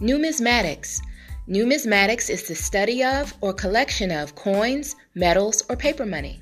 Numismatics. Numismatics is the study of or collection of coins, metals, or paper money.